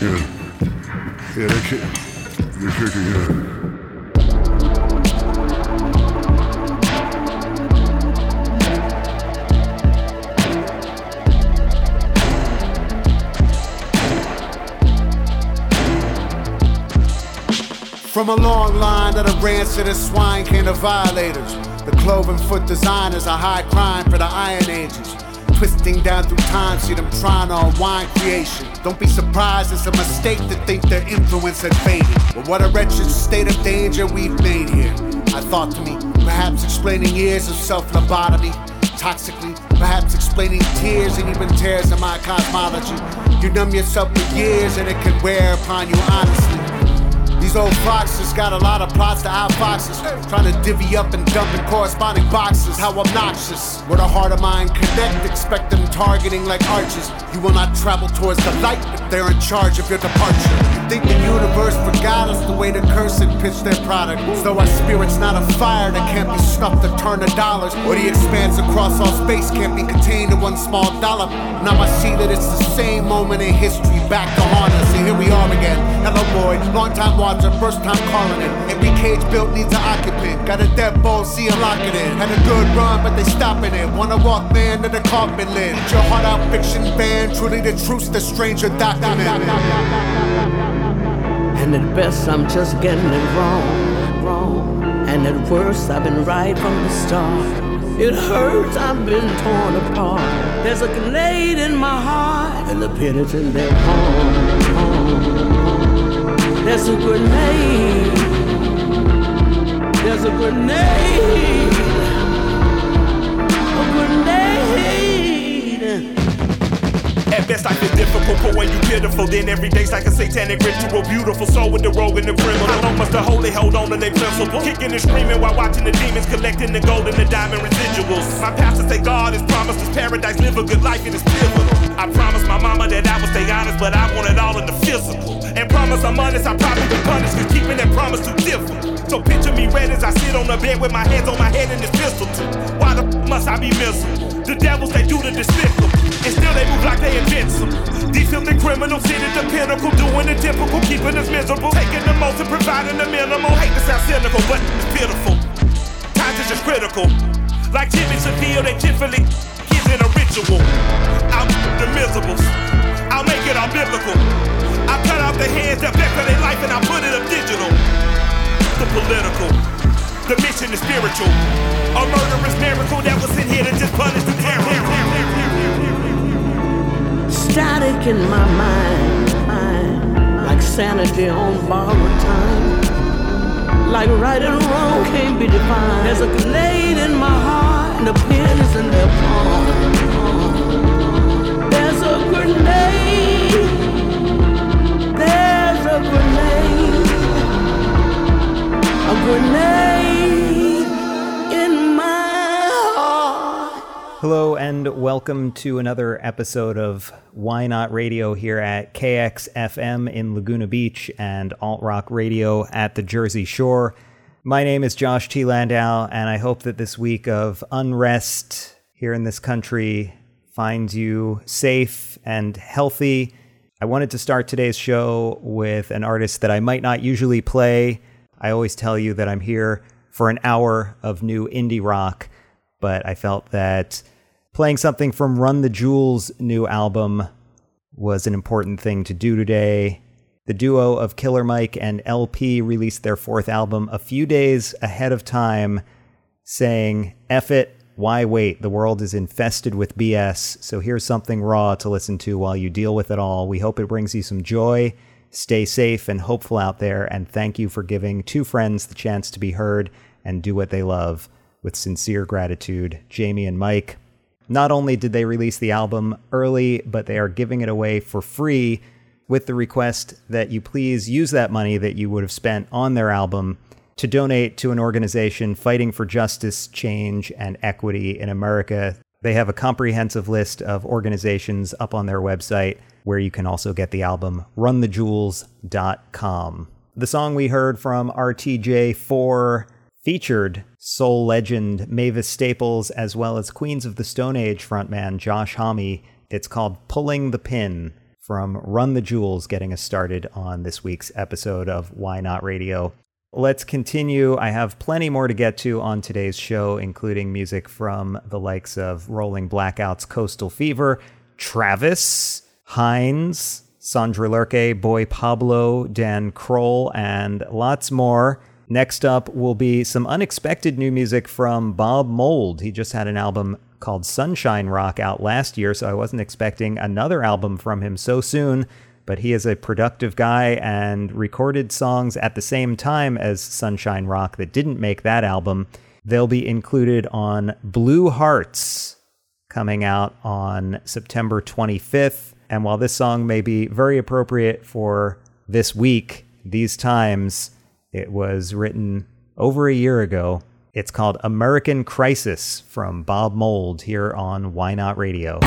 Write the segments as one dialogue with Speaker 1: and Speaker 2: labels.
Speaker 1: Yeah. Yeah, that shit. That shit, yeah.
Speaker 2: From a long line of the rancid and swine can of violators. The cloven foot designers are high crime for the Iron Ages. Twisting down through time, see them trying to unwind creation. Don't be surprised, it's a mistake to think their influence had faded. But what a wretched state of danger we've made here. I thought to me, perhaps explaining years of self lobotomy. Toxically, perhaps explaining tears and even tears in my cosmology. You numb yourself for years and it can wear upon you honestly. These old foxes got a lot of plots to out foxes. Trying to divvy up and dump in corresponding boxes. How obnoxious. Where the heart of mine connect, expect them targeting like arches. You will not travel towards the light if they're in charge of your departure. You think the universe forgot us the way the cursed pitch their product. Though our spirit's not a fire that can't be snuffed to turn to dollars. Or the expanse across all space can't be contained in one small dollop. Now I see that it's the same moment in history back to haunt us. And here we are again. Hello, boy. Long time watcher, first time calling it. Every cage built needs an occupant. Got a dead ball, see him lock it. Had a good run, but they stopping it. Wanna walk man to the coffin lid. Your heart out fiction band. Truly the truth, the stranger document.
Speaker 3: And at best, I'm just getting it wrong, wrong. And at worst, I've been right from the start. It hurts, I've been torn apart. There's a grenade in my heart, and the penitent palm. palm. There's a grenade. There's a grenade. A grenade.
Speaker 4: At best, life is difficult, but when you pitiful, then every day's like a satanic ritual. Beautiful soul with the rogue and the criminal. How long must the holy hold on to their principle? Kicking and screaming while watching the demons collecting the gold and the diamond residuals. My pastor say God has promised us paradise, live a good life, it is pivotal. I promised my mama that I would stay honest, but I want it all in the physical. And promise I'm honest, I probably be punished, cause keeping that promise too difficult. So picture me red as I sit on the bed with my hands on my head and this pistol too. Why the f- must I be miserable? The devils they do the despicable, and still they move like they invincible. These filthy criminals sit at the pinnacle, doing the typical, keeping us miserable, taking the most and providing the minimal. Hate to sound cynical, but it's pitiful. Times is just critical. Like Jimmy Savile, they typically in a ritual. I'll the miserables. I'll make it all biblical. I cut off the hands that beg for their life and I put it up digital. The political. The mission is spiritual. A murderous miracle that was in here to just punish the terror.
Speaker 3: static in my mind, like sanity on borrowed time. Like right and wrong can't be defined. There's a grenade in my heart,
Speaker 5: Hello and welcome to another episode of Why Not Radio here at KXFM in Laguna Beach and Alt Rock Radio at the Jersey Shore. My name is Josh T. Landau, and I hope that this week of unrest here in this country finds you safe and healthy. I wanted to start today's show with an artist that I might not usually play. I always tell you that I'm here for an hour of new indie rock, but I felt that playing something from Run the Jewels' new album was an important thing to do today. The duo of Killer Mike and El-P released their fourth album a few days ahead of time, saying, F it, why wait? The world is infested with BS, so here's something raw to listen to while you deal with it all. We hope it brings you some joy. Stay safe and hopeful out there, and thank you for giving two friends the chance to be heard and do what they love. With sincere gratitude, Jamie and Mike. Not only did they release the album early, but they are giving it away for free with the request that you please use that money that you would have spent on their album to donate to an organization fighting for justice, change, and equity in America. They have a comprehensive list of organizations up on their website where you can also get the album runthejewels.com. The song we heard from RTJ4 featured soul legend Mavis Staples as well as Queens of the Stone Age frontman Josh Homme. It's called Pulling the Pin from Run the Jewels getting us started on this week's episode of Why Not Radio. Let's continue. I have plenty more to get to on today's show, including music from the likes of Rolling Blackouts Coastal Fever, Travis, Hinds, Sondre Lerche, Boy Pablo, Dan Croll, and lots more. Next up will be some unexpected new music from Bob Mould. He just had an album called Sunshine Rock out last year, so I wasn't expecting another album from him so soon. But he is a productive guy and recorded songs at the same time as Sunshine Rock that didn't make that album. They'll be included on Blue Hearts, coming out on September 25th. And while this song may be very appropriate for this week, these times, it was written over a year ago. It's called American Crisis from Bob Mould here on Why Not Radio.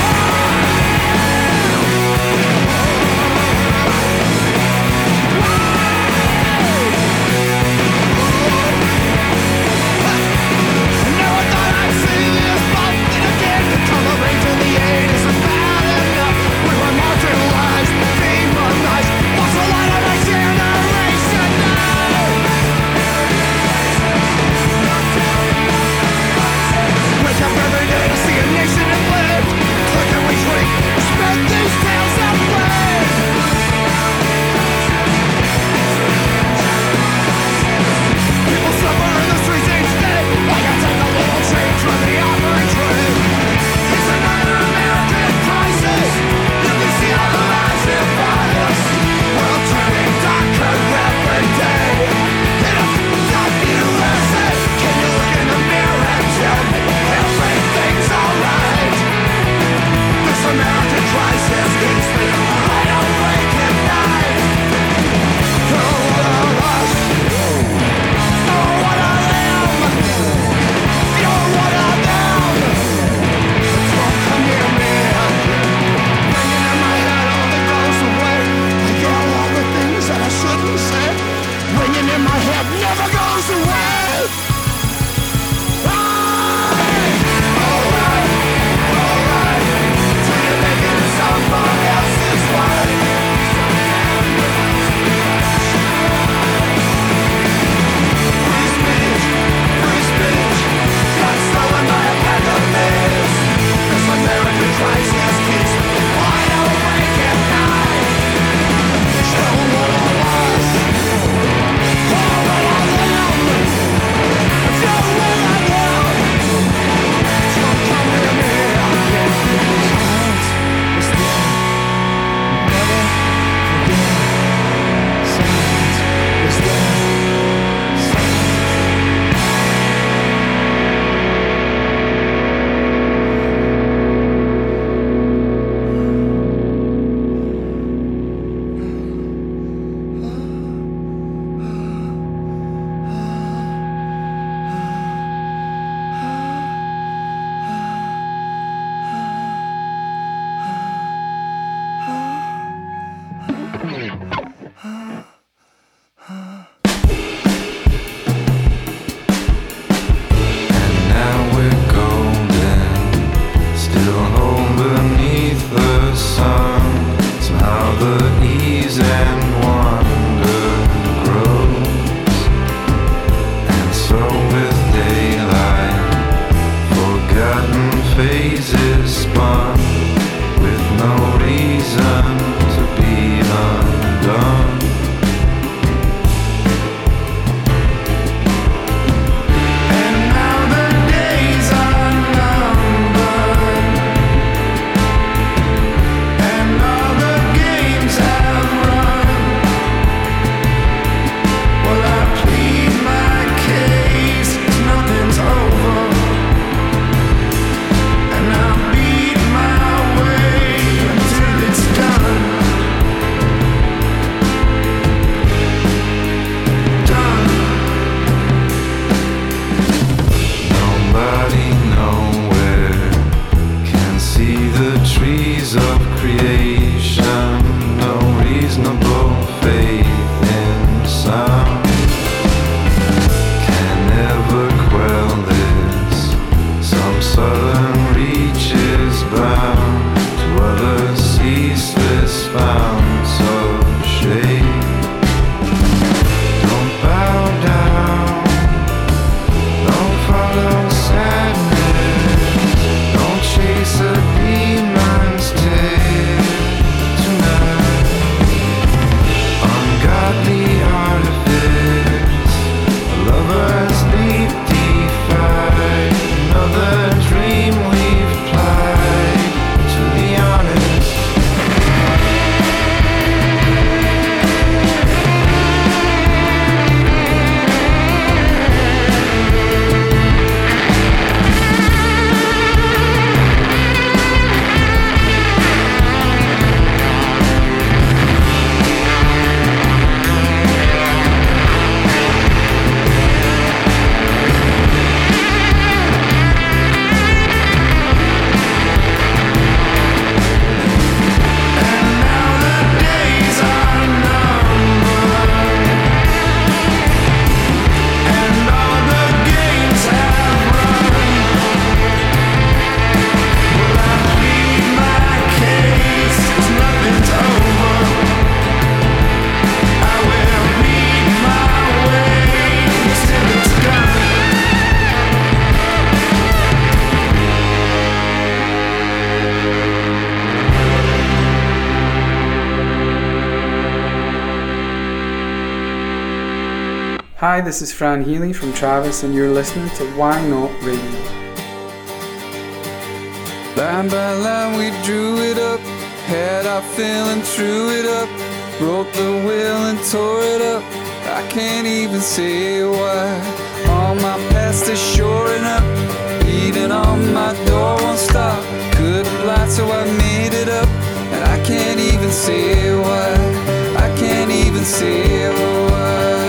Speaker 6: Hi, this is Fran Healy from Travis, and you're listening to Why Not Radio.
Speaker 7: Line by line, we drew it up, had our feeling, threw it up, broke the wheel and tore it up. I can't even say why. All my past is shoring up, beating on my door won't stop. Good lie, so I made it up, and I can't even say why. I can't even say why.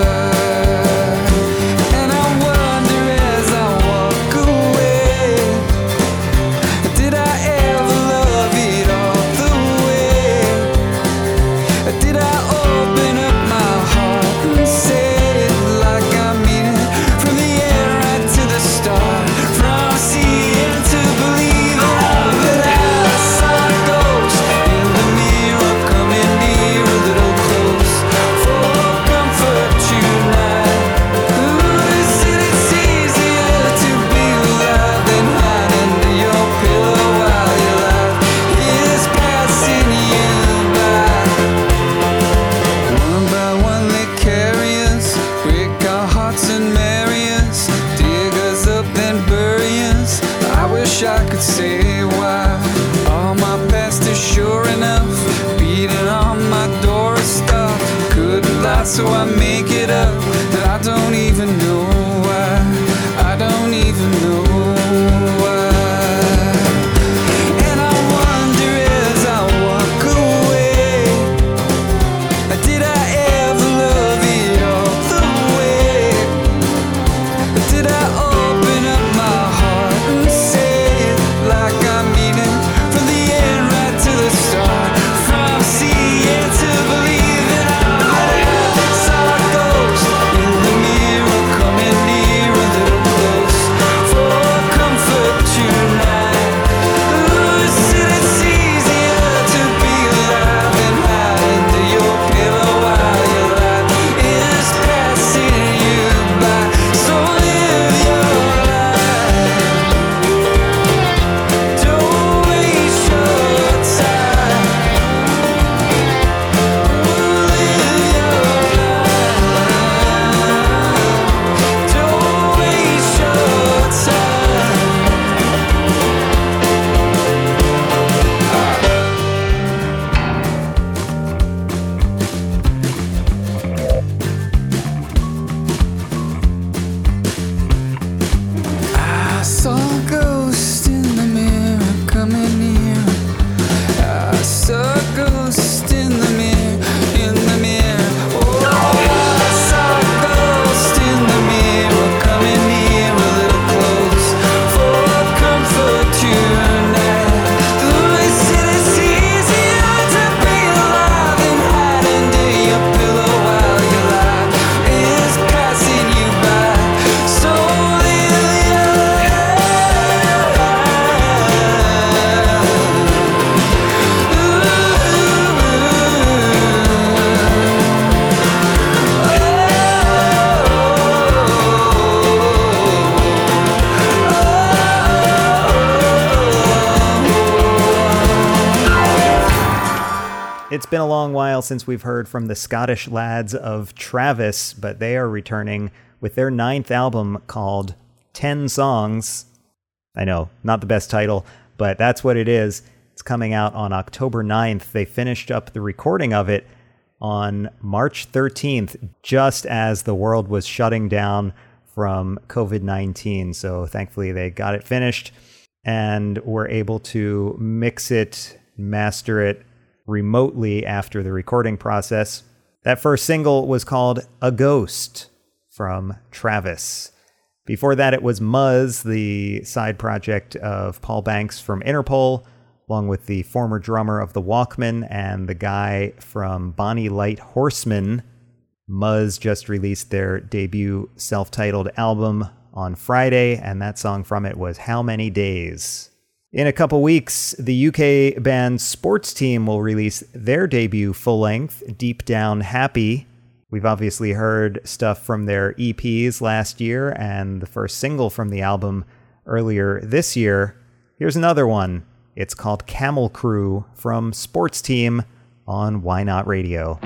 Speaker 7: while
Speaker 5: since we've heard from the Scottish lads of Travis, but they are returning
Speaker 8: with their ninth album called 10 Songs. I know, not the best title, but that's what it is. It's coming out on October 9th. They finished up the recording of it on March 13th, just as the world was shutting down from COVID 19. So thankfully, they got it finished and were able to mix it, master it, remotely after the recording process. That first single was called A Ghost from Travis. Before that, it was Muzz, the side project of Paul Banks from Interpol, along with the former drummer of the Walkmen and the guy from Bonny Light Horseman. Muzz just released their debut self titled album on Friday, and that song from it was How Many Days. In a couple weeks, the UK band Sports Team will release their debut full length, Deep Down Happy. We've obviously heard stuff from their EPs last year and the first single from the album earlier this year. Here's another one. It's called Camel Crew from Sports Team
Speaker 9: on
Speaker 10: Why Not Radio.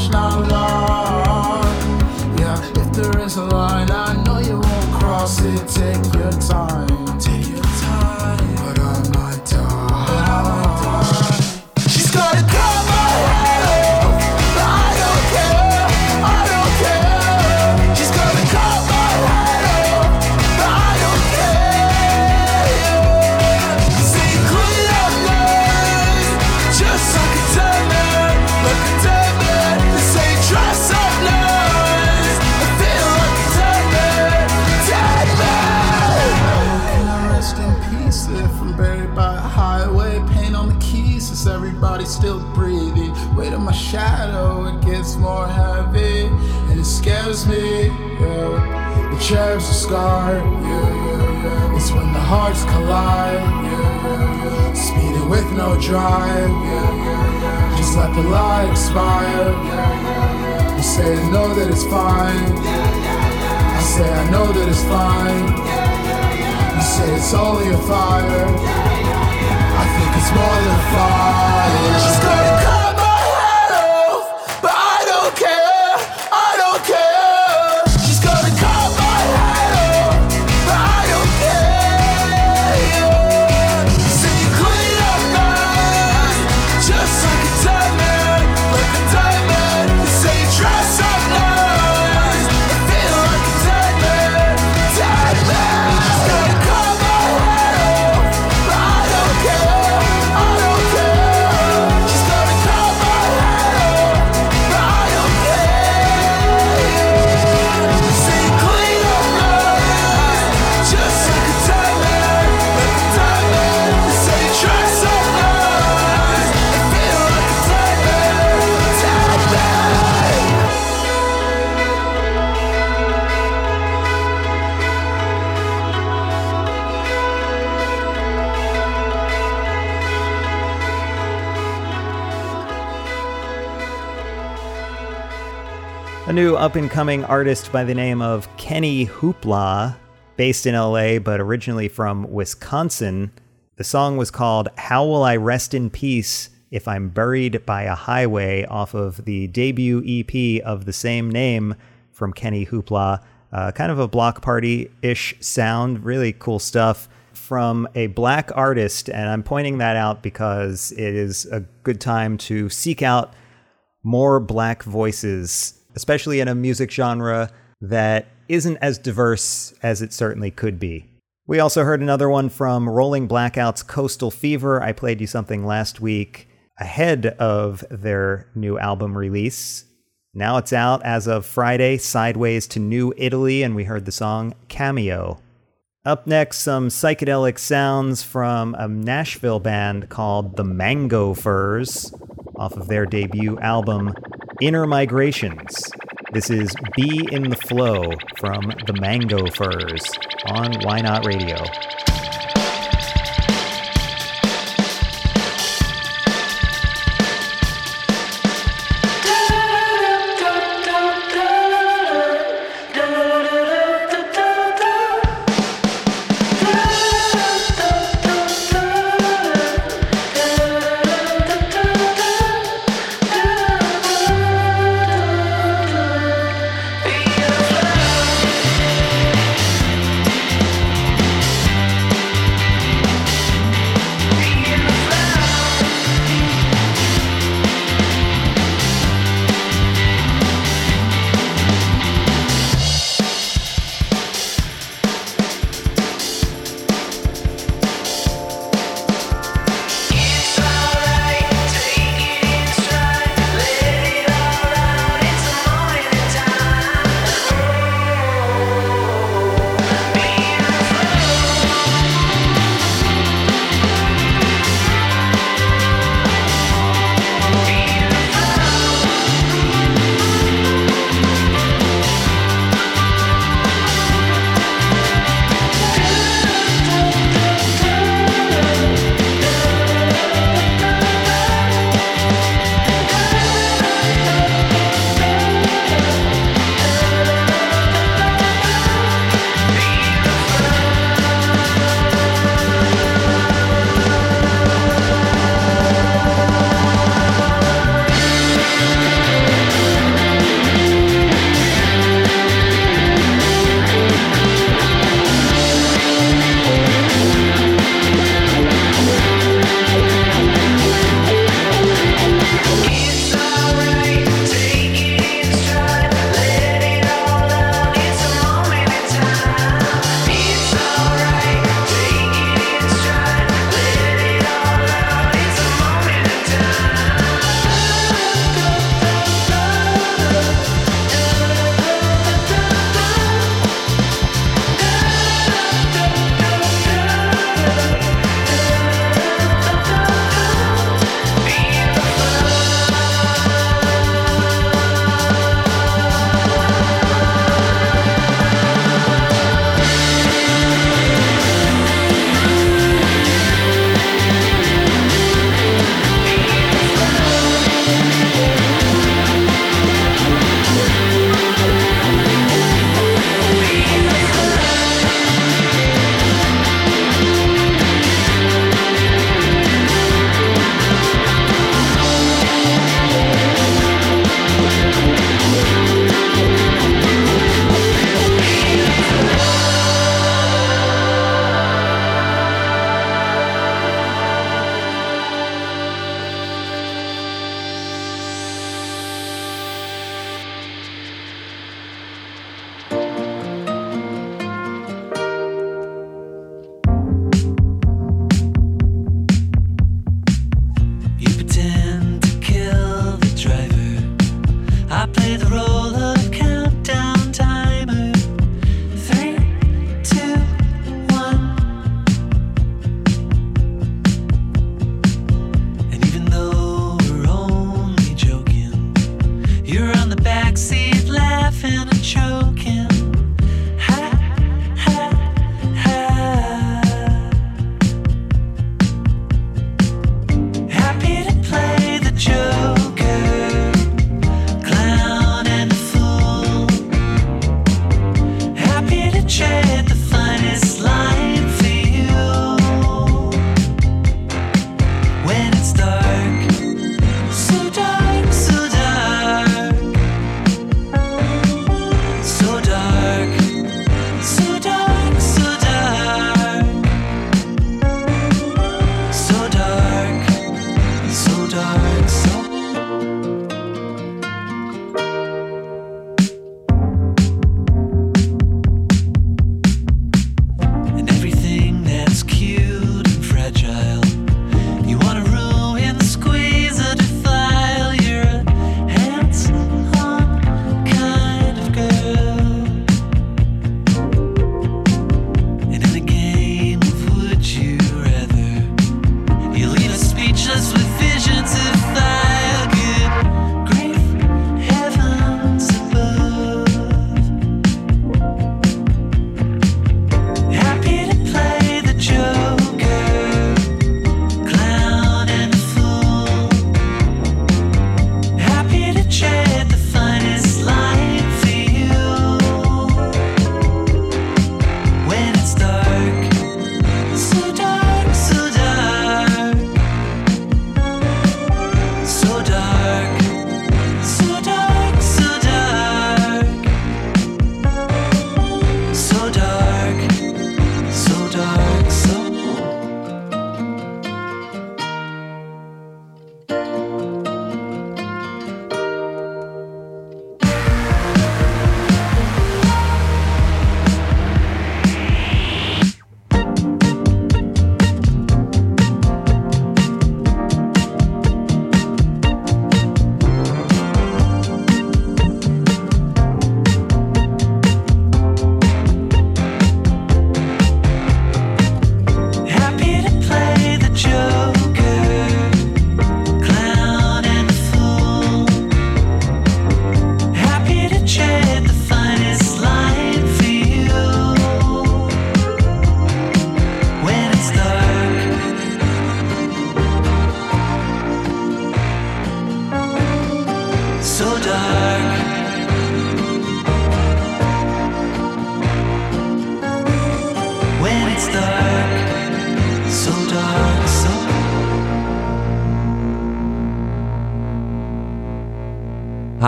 Speaker 11: Your couch, Yeah.
Speaker 12: Cherubs are scarred. Yeah, yeah, yeah. It's when the hearts collide. Yeah, yeah, yeah. Speeding with no drive. Yeah, yeah, yeah. Just let the light expire. Yeah, yeah, yeah. You say I know that it's fine. I say I know that it's fine. You say it's only a fire. I think it's more than a fire.
Speaker 11: She's gonna cut A
Speaker 5: new up and coming artist by the name of Kenny Hoopla, based in LA but originally from Wisconsin. The song was called How Will I Rest in Peace If I'm Buried by a Highway off of the debut EP of the same name from Kenny Hoopla. Uh, kind of a block party ish sound, really cool stuff from a black artist. And I'm pointing that out because it is a good time to seek out more black voices, especially in a music genre that isn't as diverse as it certainly could be. We also heard another one from Rolling Blackout's Coastal Fever. I played you something last week ahead of their new album release. Now it's out as of Friday, Sideways to New Italy, and we heard the song Cameo. Up next, some psychedelic sounds from a Nashville band called the Mango Furs off of their debut album, Inner Migrations. This is Be in the Flow from the Mango Furs on Why Not Radio.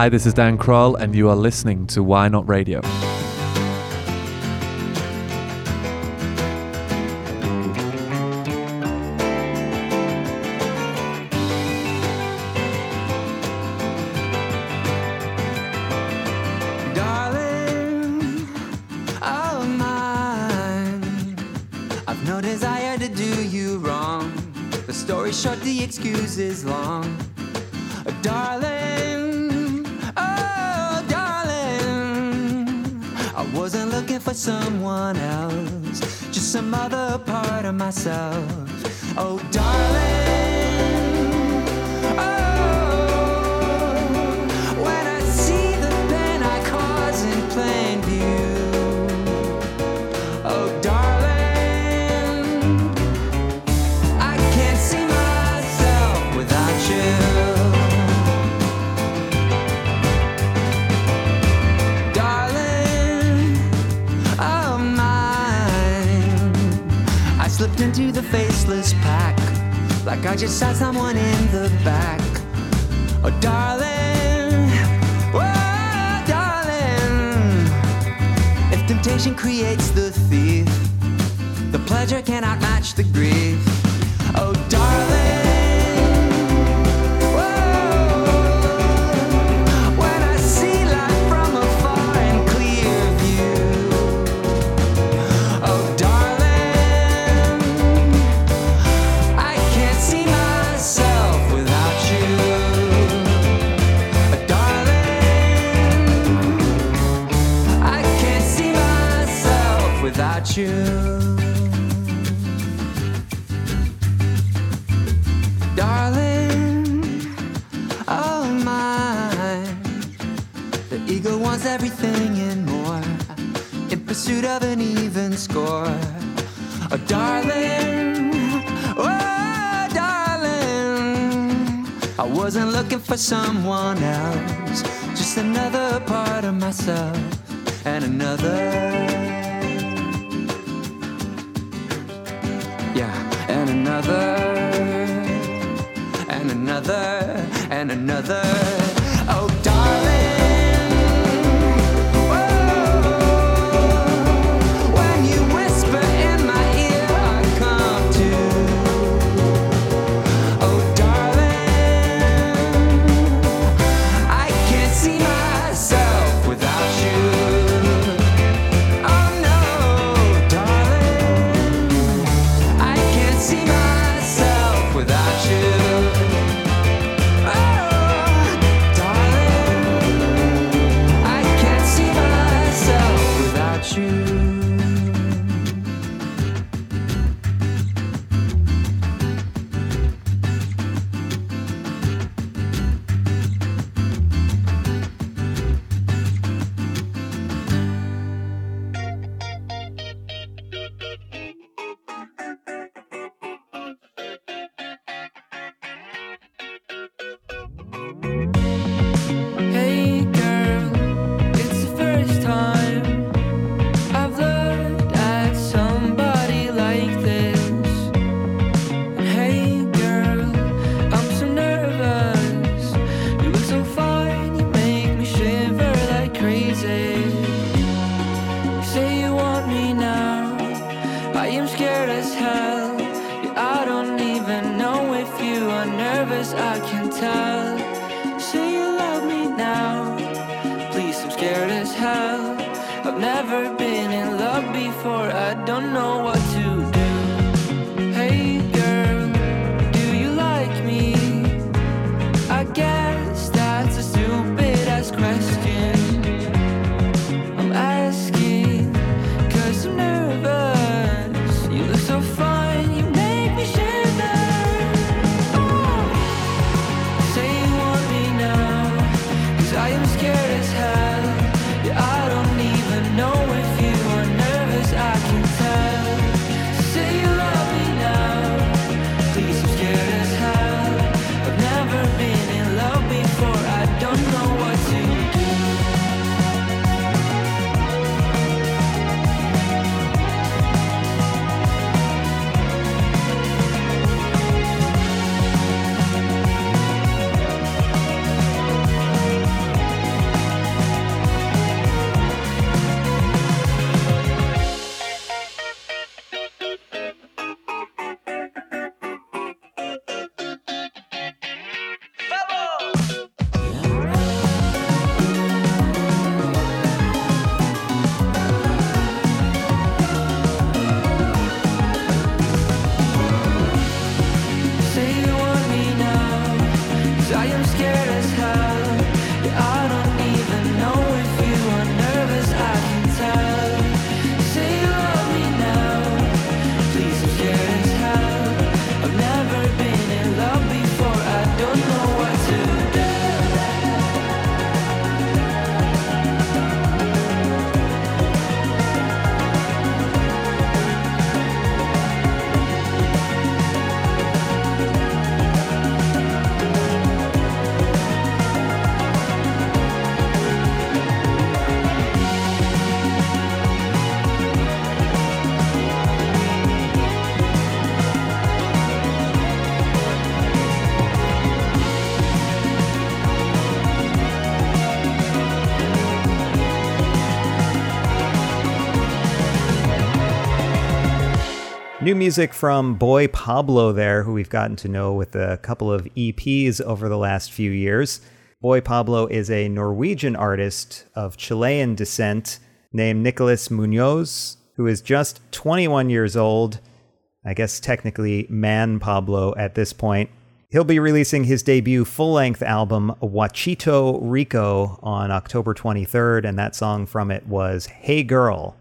Speaker 13: Hi, this is Dan Croll, and you are listening to Why Not Radio.
Speaker 5: New music from Boy Pablo there, who we've gotten to know with a couple of EPs over the last few years. Boy Pablo is a Norwegian artist of Chilean descent named Nicolas Munoz, who is just 21 years old. I guess technically man Pablo at this point. He'll be releasing his debut full length album, Wachito Rico, on October 23rd, and that song from it was Hey Girl.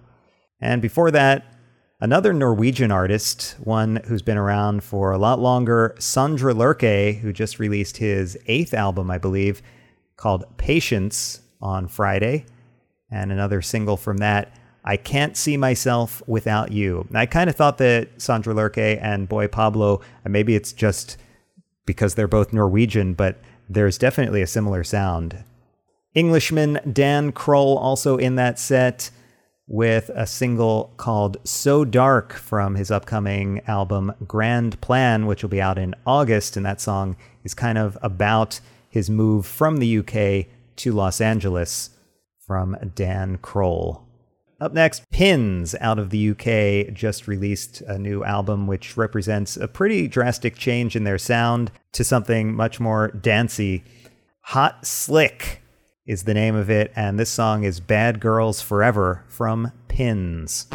Speaker 5: And before that, Another Norwegian artist, one who's been around for a lot longer, Sondre Lerche, who just released his eighth album, I believe, called Patience on Friday. And another single from that, I Can't See Myself Without You. And I kind of thought that Sondre Lerche and Boy Pablo, maybe it's just because they're both Norwegian, but there's definitely a similar sound. Englishman Dan Croll also in that set with a single called So Dark from his upcoming album Grand Plan, which will be out in August. And that song is kind of about his move from the UK to Los Angeles from Dan Croll. Up next, Pins out of the UK just released a new album which represents a pretty drastic change in their sound to something much more dancey. Hot Slick is the name of it, and this song is Bad Girls Forever from Pins.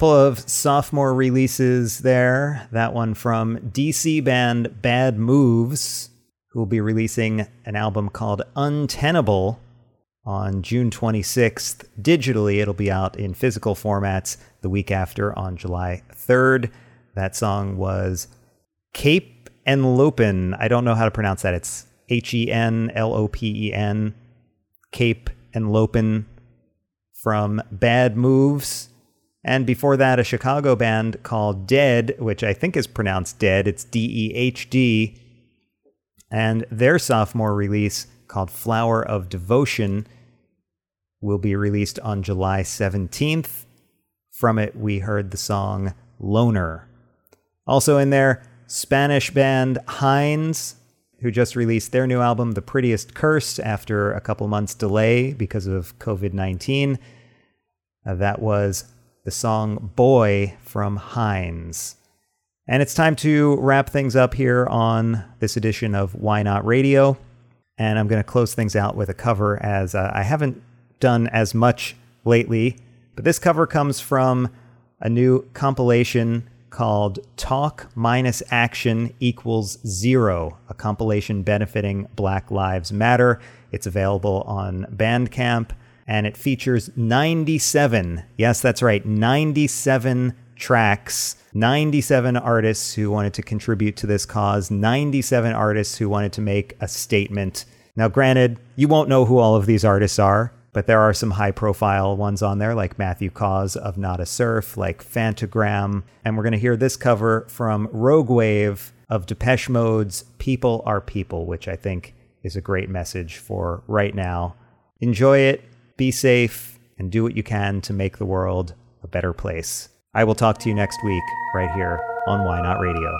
Speaker 5: Couple of sophomore releases there. That one from DC band Bad Moves, who will be releasing an album called Untenable on June 26th. Digitally, it'll be out in physical formats the week after on July 3rd. That song was Cape Henlopen. I don't know how to pronounce that. It's H E N L O P E N. Cape Henlopen from Bad Moves. And before that, a Chicago band called Dehd, which I think is pronounced Dead. It's D E H D. And their sophomore release, called Flower of Devotion, will be released on July 17th. From it, we heard the song Loner. Also in there, Spanish band Hinds, who just released their new album, The Prettiest Curse, after a couple months' delay because of COVID 19. Uh, that was the song Boy from Hinds. And it's time to wrap things up here on this edition of Why Not Radio. And I'm going to close things out with a cover as uh, I haven't done as much lately, but this cover comes from a new compilation called Talk Minus Action Equals Zero, a compilation benefiting Black Lives Matter. It's available on Bandcamp and it features 97, yes, that's right, 97 tracks, 97 artists who wanted to contribute to this cause, 97 artists who wanted to make a statement. Now, granted, you won't know who all of these artists are, but there are some high profile ones on there, like Matthew Caws of Nada Surf, like Phantogram. And we're going to hear this cover from Rogue Wave of Depeche Mode's People Are People, which I think is a great message for right now. Enjoy it, be safe, and do what you can to make the world a better place. I will talk to you next week, right here on Why Not Radio.